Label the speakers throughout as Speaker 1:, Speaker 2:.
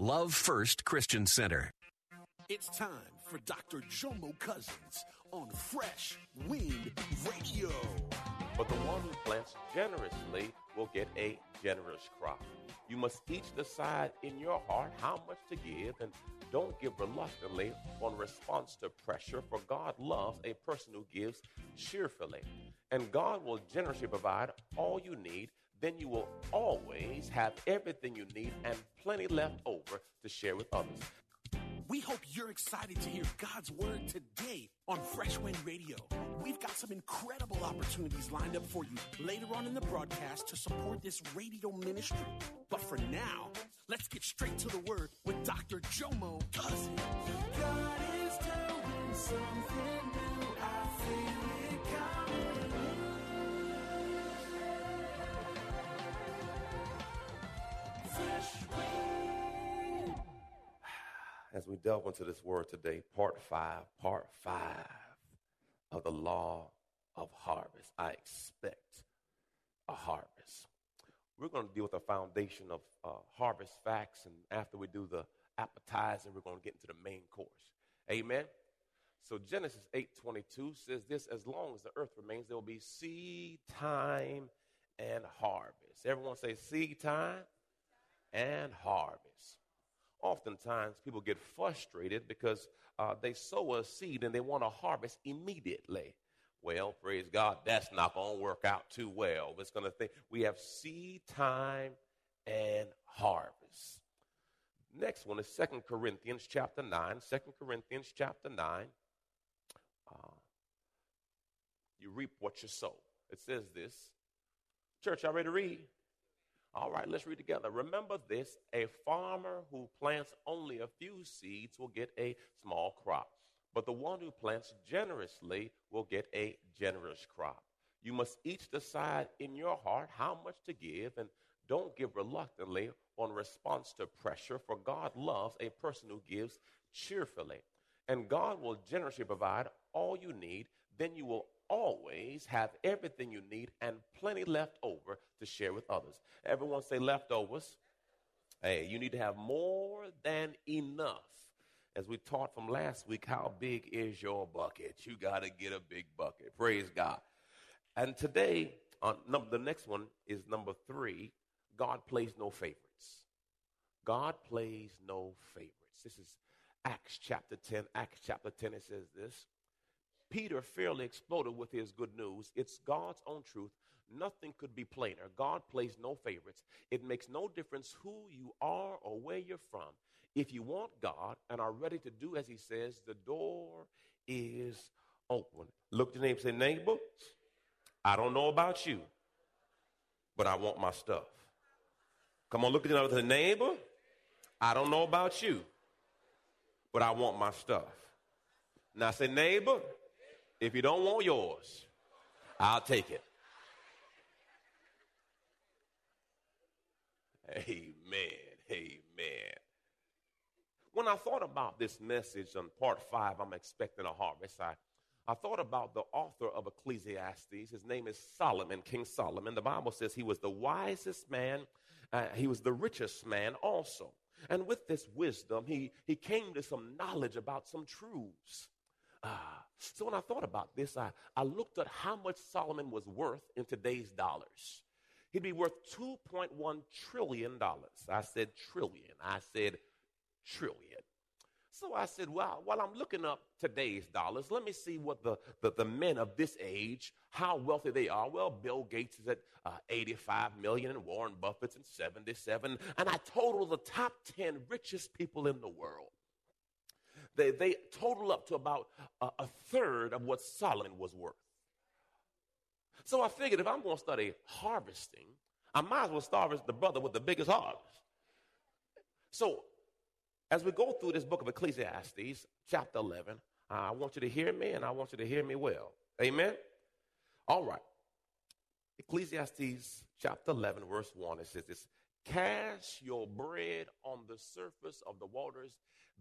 Speaker 1: Love First Christian Center.
Speaker 2: It's time for Dr. Jomo Cousins on Fresh Wind Radio.
Speaker 3: But the one who plants generously will get a generous crop. You must each decide in your heart how much to give and don't give reluctantly on response to pressure, for God loves a person who gives cheerfully. And God will generously provide all you need then you will always have everything you need and plenty left over to share with others.
Speaker 2: We hope you're excited to hear God's word today on Fresh Wind Radio. We've got some incredible opportunities lined up for you later on in the broadcast to support this radio ministry. But for now, let's get straight to the word with Dr. Jomo Cousins. God is doing something new.
Speaker 3: As we delve into this word today, part five, part five of the law of harvest. I expect a harvest. We're going to deal with the foundation of uh, harvest facts, and after we do the appetizer, we're going to get into the main course. Amen. So Genesis 8:22 says this: As long as the earth remains, there will be seed time and harvest. Everyone say seed time and harvest. Oftentimes, people get frustrated because uh, they sow a seed and they want to harvest immediately. Well, praise God, that's not going to work out too well. It's going to think we have seed time and harvest. Next one is Second Corinthians chapter 9. 2 Corinthians chapter 9. Uh, you reap what you sow. It says this. Church, y'all ready to read? All right, let's read together. Remember this a farmer who plants only a few seeds will get a small crop, but the one who plants generously will get a generous crop. You must each decide in your heart how much to give and don't give reluctantly on response to pressure, for God loves a person who gives cheerfully. And God will generously provide all you need. Then you will always have everything you need and plenty left over to share with others. Everyone say leftovers. Hey, you need to have more than enough. As we taught from last week, how big is your bucket? You got to get a big bucket. Praise God. And today, uh, number, the next one is number three God plays no favorites. God plays no favorites. This is Acts chapter 10. Acts chapter 10, it says this. Peter fairly exploded with his good news. It's God's own truth. Nothing could be plainer. God plays no favorites. It makes no difference who you are or where you're from. If you want God and are ready to do as He says, the door is open. Look at your neighbor say, Neighbor, I don't know about you, but I want my stuff. Come on, look at another neighbor. I don't know about you, but I want my stuff. Now say, neighbor, if you don't want yours, I'll take it. Amen. Amen. When I thought about this message on part five, I'm expecting a harvest. I, I thought about the author of Ecclesiastes. His name is Solomon, King Solomon. The Bible says he was the wisest man, uh, he was the richest man also. And with this wisdom, he, he came to some knowledge about some truths. Ah, so when I thought about this, I, I looked at how much Solomon was worth in today's dollars. He'd be worth $2.1 trillion. I said trillion. I said trillion. So I said, well, while I'm looking up today's dollars, let me see what the, the, the men of this age, how wealthy they are. Well, Bill Gates is at uh, 85 million and Warren Buffett's at 77. And I total the top 10 richest people in the world. They, they total up to about a, a third of what Solomon was worth. So I figured if I'm going to study harvesting, I might as well start with the brother with the biggest harvest. So as we go through this book of Ecclesiastes, chapter 11, I want you to hear me and I want you to hear me well. Amen? All right. Ecclesiastes chapter 11, verse 1, it says this Cast your bread on the surface of the waters,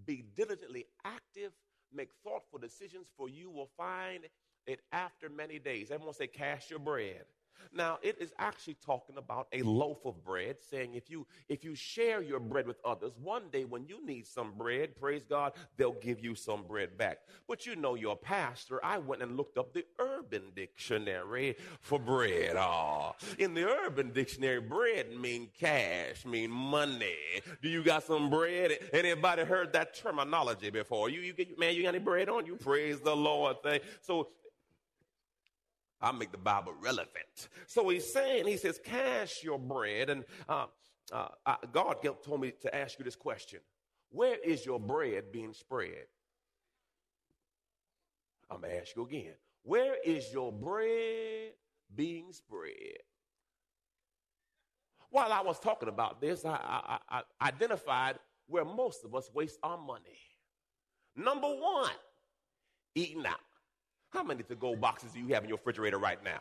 Speaker 3: be diligently active, make thoughtful decisions, for you will find it after many days. Everyone say, Cast your bread. Now, it is actually talking about a loaf of bread, saying if you if you share your bread with others, one day when you need some bread, praise God, they'll give you some bread back. But you know, your pastor, I went and looked up the Urban Dictionary for bread. Oh, in the Urban Dictionary, bread mean cash, mean money. Do you got some bread? Anybody heard that terminology before? You, you get, man, you got any bread on you? Praise the Lord. Thing. So I make the Bible relevant. So he's saying, he says, cash your bread. And uh, uh, God told me to ask you this question Where is your bread being spread? I'm going to ask you again. Where is your bread being spread? While I was talking about this, I, I, I identified where most of us waste our money. Number one, eating out. How many to go boxes do you have in your refrigerator right now?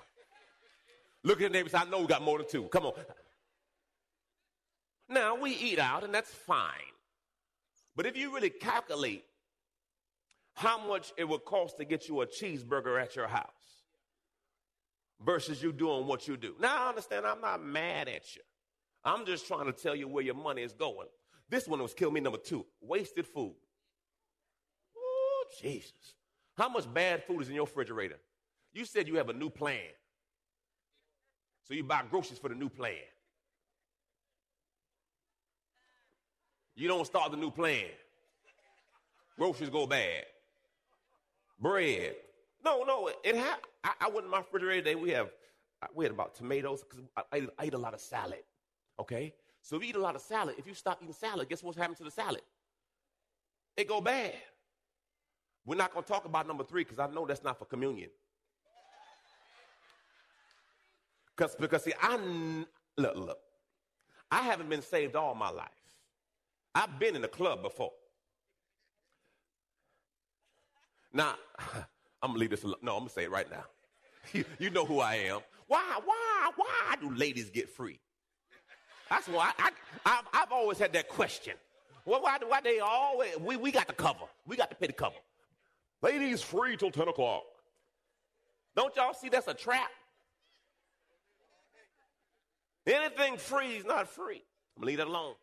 Speaker 3: Look at the neighbors. I know we got more than two. Come on. Now, we eat out, and that's fine. But if you really calculate how much it would cost to get you a cheeseburger at your house versus you doing what you do. Now, I understand I'm not mad at you. I'm just trying to tell you where your money is going. This one was kill me number two wasted food. Oh, Jesus. How much bad food is in your refrigerator? You said you have a new plan. So you buy groceries for the new plan. You don't start the new plan. Groceries go bad. Bread. No, no, it ha- I, I went in my refrigerator today. We have uh, we had about tomatoes because I, I, I, eat a lot of salad. Okay, so if you eat a lot of salad, if you stop eating salad, guess what's happening to the salad? It go bad. We're not going to talk about number three because I know that's not for communion. Because, because see, I look, look, I haven't been saved all my life. I've been in the club before. Now, I'm gonna leave this alone. No, I'm gonna say it right now. You, you know who I am. Why, why, why do ladies get free? That's why I, I, I've always had that question. Well, why, why they always, we, we got to cover. We got to pay the cover. Ladies free till 10 o'clock. Don't y'all see that's a trap? Anything free is not free. I'm gonna leave that alone.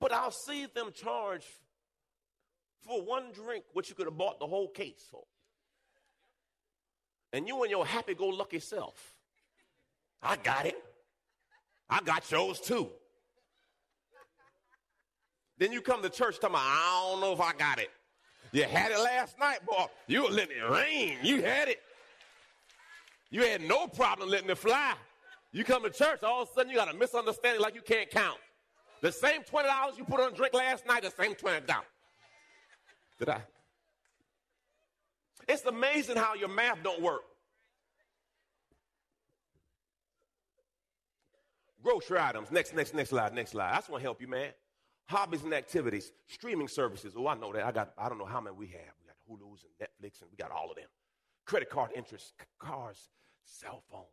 Speaker 3: But I'll see them charge for one drink what you could have bought the whole case for. And you and your happy go lucky self. I got it. I got yours too. Then you come to church talking about, I don't know if I got it. You had it last night, boy. You were letting it rain. You had it. You had no problem letting it fly. You come to church, all of a sudden you got a misunderstanding like you can't count. The same $20 you put on drink last night, the same $20. Did I? It's amazing how your math don't work. Grocery items. Next, next, next slide, next slide. I just want to help you, man hobbies and activities, streaming services. Oh, I know that. I got, I don't know how many we have. We got Hulu's and Netflix, and we got all of them. Credit card interest, cars, cell phones,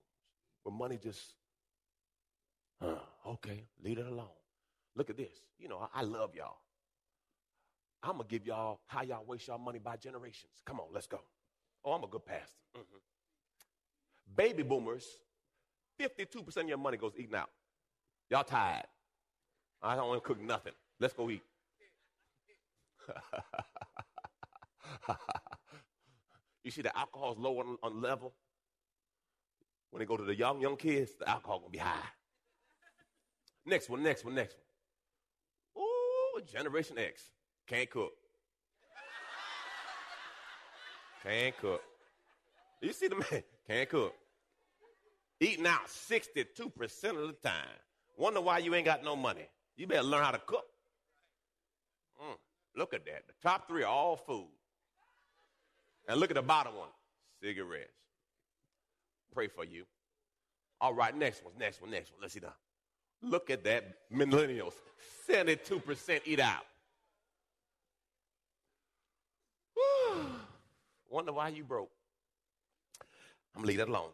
Speaker 3: where money just, uh, okay, leave it alone. Look at this. You know, I, I love y'all. I'm to give y'all how y'all waste y'all money by generations. Come on, let's go. Oh, I'm a good pastor. Mm-hmm. Baby boomers, 52% of your money goes eating out. Y'all tired. I don't want to cook nothing. Let's go eat. you see, the alcohol's low on, on level. When they go to the young, young kids, the alcohol gonna be high. Next one, next one, next one. Ooh, Generation X. Can't cook. Can't cook. You see the man? Can't cook. Eating out 62% of the time. Wonder why you ain't got no money. You better learn how to cook. Mm, look at that. The top three are all food. And look at the bottom one cigarettes. Pray for you. All right, next one, next one, next one. Let's see now. Look at that, millennials. 72% eat out. Wonder why you broke. I'm gonna leave that alone.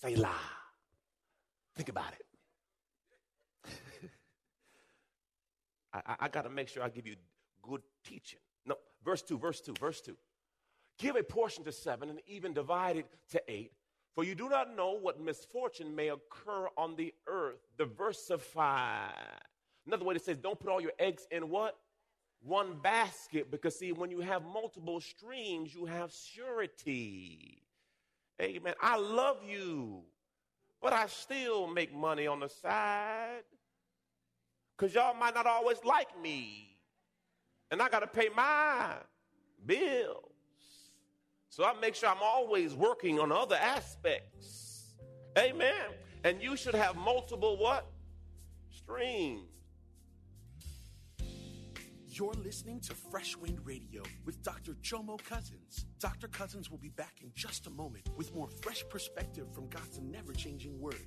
Speaker 3: Say la. Think about it. I, I, got to make sure I give you good teaching. No, verse 2, verse 2, verse 2. Give a portion to seven and even divide it to eight. For you do not know what misfortune may occur on the earth. Diversify. Another way to say don't put all your eggs in what? One basket. Because, see, when you have multiple streams, you have surety. Amen. I love you, but I still make money on the side. Because y'all might not always like me. And I got to pay my bills. So I make sure I'm always working on other aspects. Amen. And you should have multiple what? Streams.
Speaker 2: You're listening to Fresh Wind Radio with Dr. Jomo Cousins. Dr. Cousins will be back in just a moment with more fresh perspective from God's never changing word.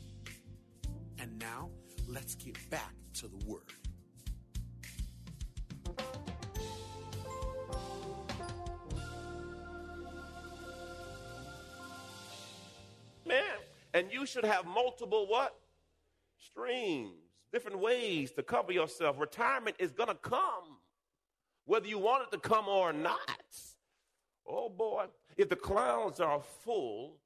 Speaker 2: And now, let's get back to the Word.
Speaker 3: Man, and you should have multiple what? Streams, different ways to cover yourself. Retirement is going to come, whether you want it to come or not. Oh boy, if the clouds are full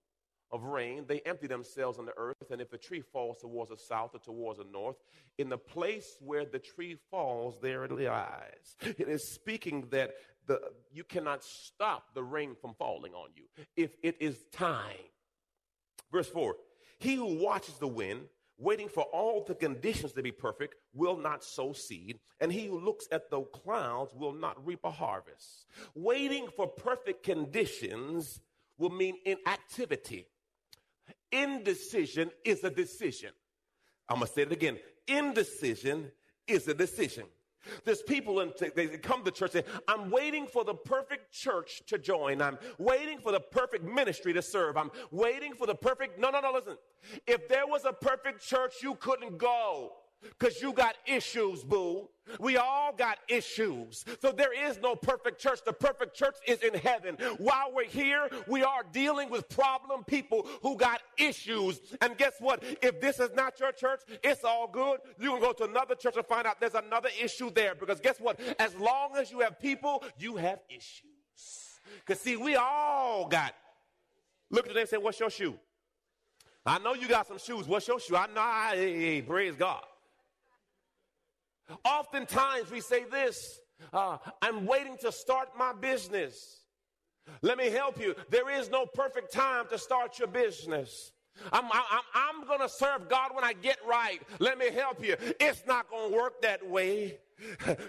Speaker 3: of rain, they empty themselves on the earth. And if a tree falls towards the south or towards the north, in the place where the tree falls, there it lies. It is speaking that the, you cannot stop the rain from falling on you if it is time. Verse 4 He who watches the wind, waiting for all the conditions to be perfect, will not sow seed, and he who looks at the clouds will not reap a harvest. Waiting for perfect conditions will mean inactivity. Indecision is a decision. I'm going to say it again. Indecision is a decision. There's people in, they come to church and say, I'm waiting for the perfect church to join. I'm waiting for the perfect ministry to serve. I'm waiting for the perfect. No, no, no, listen. If there was a perfect church, you couldn't go because you got issues, boo. We all got issues. So there is no perfect church. The perfect church is in heaven. While we're here, we are dealing with problem people who got issues. And guess what? If this is not your church, it's all good. You can go to another church and find out there's another issue there. Because guess what? As long as you have people, you have issues. Because see, we all got. Look at them and say, What's your shoe? I know you got some shoes. What's your shoe? I know. I, praise God. Oftentimes we say this uh, I'm waiting to start my business. Let me help you. There is no perfect time to start your business. I'm, I'm, I'm going to serve God when I get right. Let me help you. It's not going to work that way.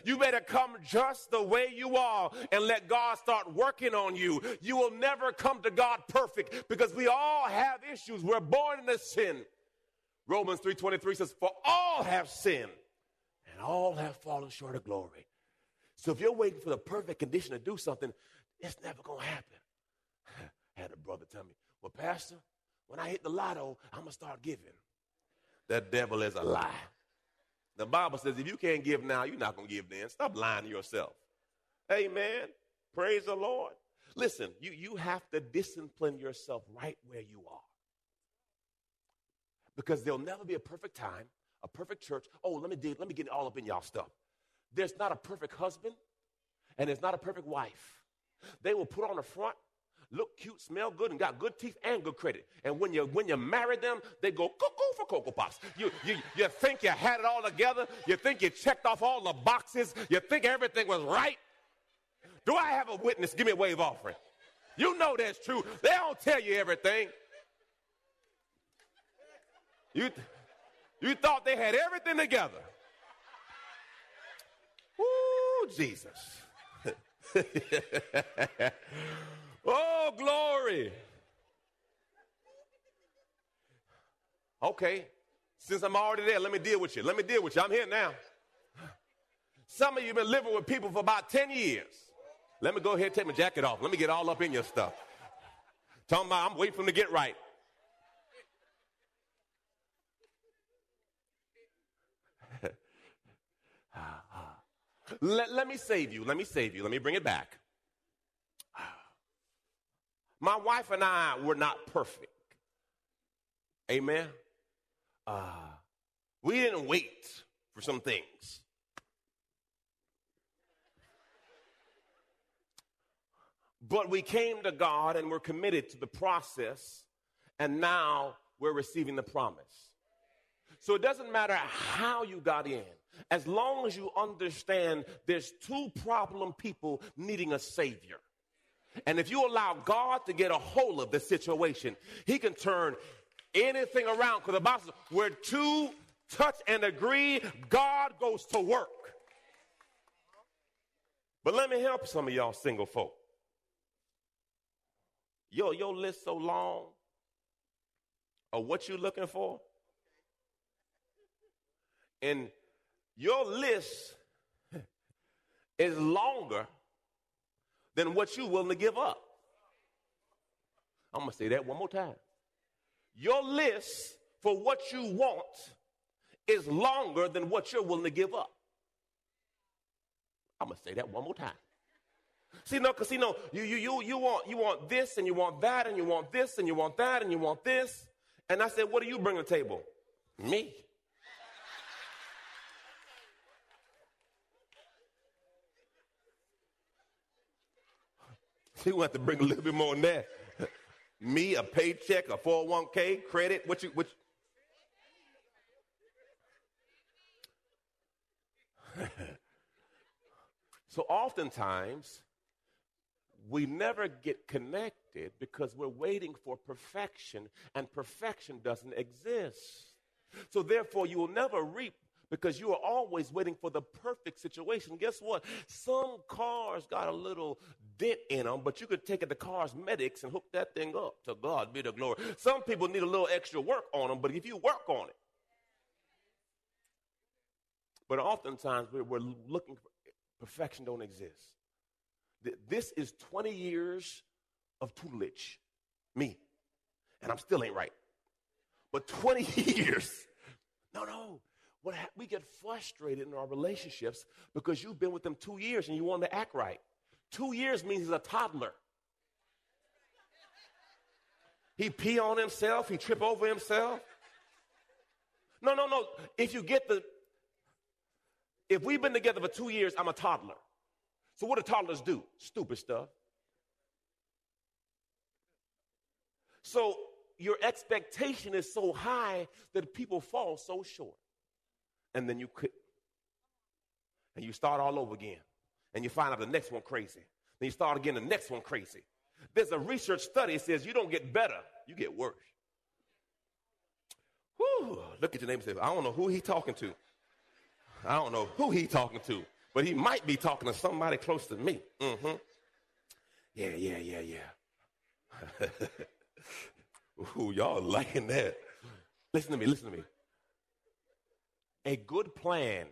Speaker 3: You better come just the way you are and let God start working on you. You will never come to God perfect because we all have issues. We're born into sin. Romans 3:23 says, "For all have sinned and all have fallen short of glory. So if you're waiting for the perfect condition to do something, It's never going to happen. I had a brother tell me, Well, Pastor, when I hit the lotto, I'm going to start giving. That devil is a lie. The Bible says if you can't give now, you're not going to give then. Stop lying to yourself. Amen. Praise the Lord. Listen, you, you have to discipline yourself right where you are. Because there'll never be a perfect time, a perfect church. Oh, let me dig, let me get it all up in y'all stuff. There's not a perfect husband, and there's not a perfect wife. They will put on the front, look cute, smell good, and got good teeth and good credit. And when you when you marry them, they go cuckoo for Cocoa Pops. You, you, you think you had it all together. You think you checked off all the boxes. You think everything was right. Do I have a witness? Give me a wave offering. You know that's true. They don't tell you everything. You, you thought they had everything together. Ooh, Jesus. oh, glory. Okay, since I'm already there, let me deal with you. Let me deal with you. I'm here now. Some of you have been living with people for about 10 years. Let me go ahead and take my jacket off. Let me get all up in your stuff. Talking about I'm waiting for them to get right. Let, let me save you. Let me save you. Let me bring it back. My wife and I were not perfect. Amen. Uh, we didn't wait for some things. But we came to God and we're committed to the process, and now we're receiving the promise. So it doesn't matter how you got in, as long as you understand there's two problem people needing a savior. And if you allow God to get a hold of the situation, He can turn anything around. Because the Bible says, where two touch and agree, God goes to work. But let me help some of y'all single folk. Yo, your list so long of what you looking for. And your list is longer than what you're willing to give up. I'm going to say that one more time. Your list for what you want is longer than what you're willing to give up. I'm going to say that one more time. See, no, because see, no, you, you, you, you, want, you want this and you want that and you want this and you want that and you want this. And I said, what do you bring to the table? Me. We have to bring a little bit more than that. Me, a paycheck, a 401k, credit, what you, what you... so oftentimes, we never get connected because we're waiting for perfection, and perfection doesn't exist. So, therefore, you will never reap because you are always waiting for the perfect situation. Guess what? Some cars got a little dent in them, but you could take it to cosmetics and hook that thing up. To God be the glory. Some people need a little extra work on them, but if you work on it, but oftentimes we're, looking for perfection don't exist. This is 20 years of tutelage, me, and I'm still ain't right. But 20 years, no, no. What ha- we get frustrated in our relationships because you've been with them two years and you want to act right. Two years means he's a toddler. He pee on himself, he trip over himself. No, no, no. If you get the, if we've been together for two years, I'm a toddler. So what do toddlers do? Stupid stuff. So your expectation is so high that people fall so short. And then you quit. And you start all over again. And you find out the next one crazy. Then you start again, the next one crazy. There's a research study says you don't get better, you get worse. Whew, look at your neighbor and say, I don't know who he talking to. I don't know who he talking to but he might be talking to somebody close to me. Mm-hmm. Yeah, yeah, yeah, yeah. Ooh, y'all liking that. Listen to me, listen to me. A good plan,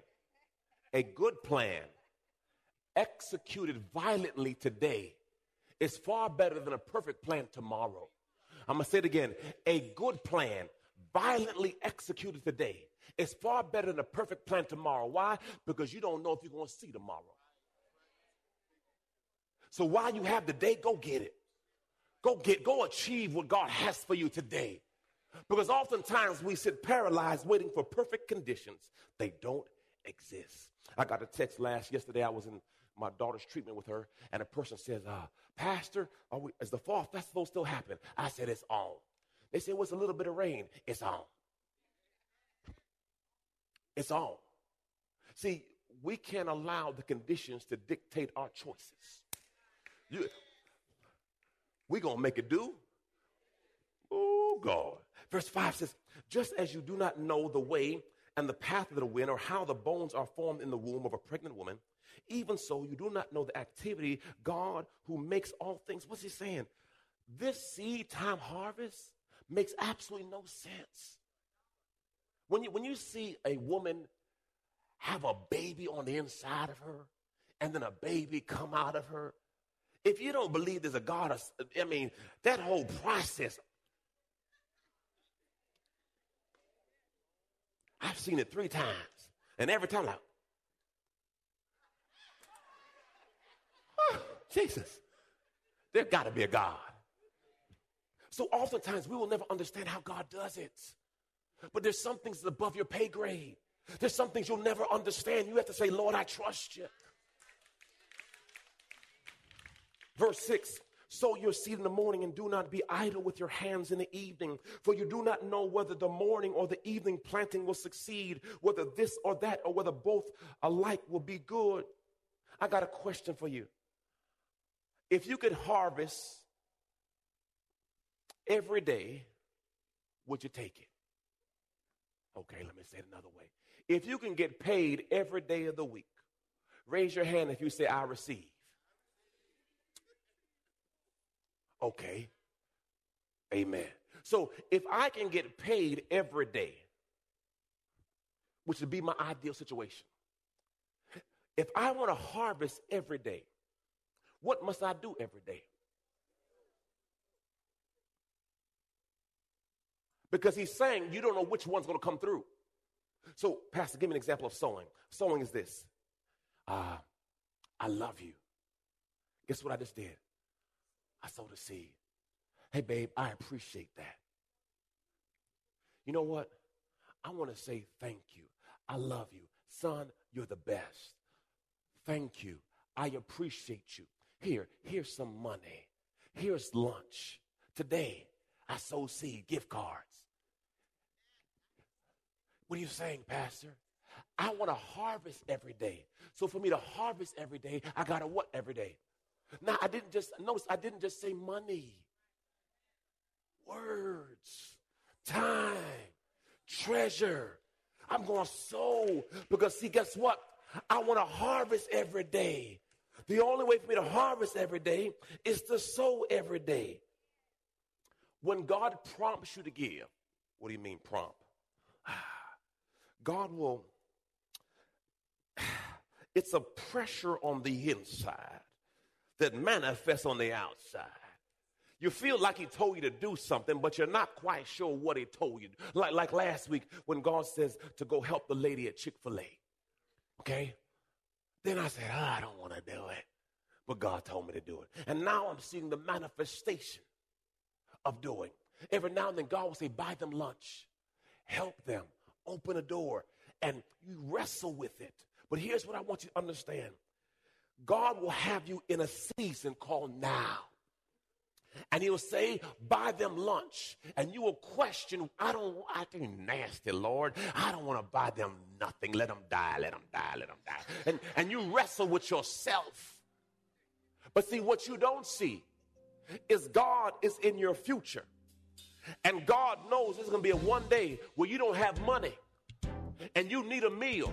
Speaker 3: a good plan executed violently today is far better than a perfect plan tomorrow. I'm going to say it again. A good plan, violently executed today, is far better than a perfect plan tomorrow. Why? Because you don't know if you're going to see tomorrow. So while you have the day, go get it. Go get, go achieve what God has for you today. Because oftentimes we sit paralyzed waiting for perfect conditions. They don't exist. I got a text last yesterday. I was in my daughter's treatment with her, and a person says, uh, Pastor, we, is the fall festival still happening? I said, It's on. They said, What's well, a little bit of rain? It's on. It's on. See, we can't allow the conditions to dictate our choices. You, we gonna make it do. Oh God. Verse 5 says, just as you do not know the way and the path of the wind or how the bones are formed in the womb of a pregnant woman, even so you do not know the activity God who makes all things. What's he saying? This seed time harvest makes absolutely no sense. When you, when you see a woman have a baby on the inside of her and then a baby come out of her, if you don't believe there's a God, I mean, that whole process. I've seen it three times. And every time, like, oh, Jesus, there got to be a God. So oftentimes we will never understand how God does it. But there's some things above your pay grade. There's some things you'll never understand. You have to say, Lord, I trust you. Verse 6 Sow your seed in the morning and do not be idle with your hands in the evening, for you do not know whether the morning or the evening planting will succeed, whether this or that, or whether both alike will be good. I got a question for you. If you could harvest every day, would you take it? Okay, let me say it another way. If you can get paid every day of the week, raise your hand if you say, I receive. Okay. Amen. So if I can get paid every day, which would be my ideal situation, if I want to harvest every day, what must I do every day? Because he's saying you don't know which one's going to come through. So, Pastor, give me an example of sowing. Sowing is this uh, I love you. Guess what I just did? I sowed a seed. Hey, babe, I appreciate that. You know what? I want to say thank you. I love you. Son, you're the best. Thank you. I appreciate you. Here, here's some money. Here's lunch. Today, I sow seed gift cards. What are you saying, Pastor? I want to harvest every day. So for me to harvest every day, I got to what every day? Now, I didn't just, notice I didn't just say money. Words, time, treasure. I'm going to sow because, see, guess what? I want to harvest every day. The only way for me to harvest every day is to sow every day. When God prompts you to give, what do you mean prompt? God will, it's a pressure on the inside that manifests on the outside. You feel like he told you to do something, but you're not quite sure what he told you. Like, like last week when God says to go help the lady at Chick fil A. Okay? Then I said, oh, I don't want to do it. But God told me to do it. And now I'm seeing the manifestation of doing. Every now and then, God will say, buy them lunch, help them, open a door, and you wrestle with it. But here's what I want you to understand God will have you in a season called now. And he'll say, buy them lunch. And you will question, I don't, I think nasty, Lord. I don't want to buy them nothing. Let them die, let them die, let them die. And, and you wrestle with yourself. But see, what you don't see is God is in your future. And God knows there's going to be a one day where you don't have money and you need a meal.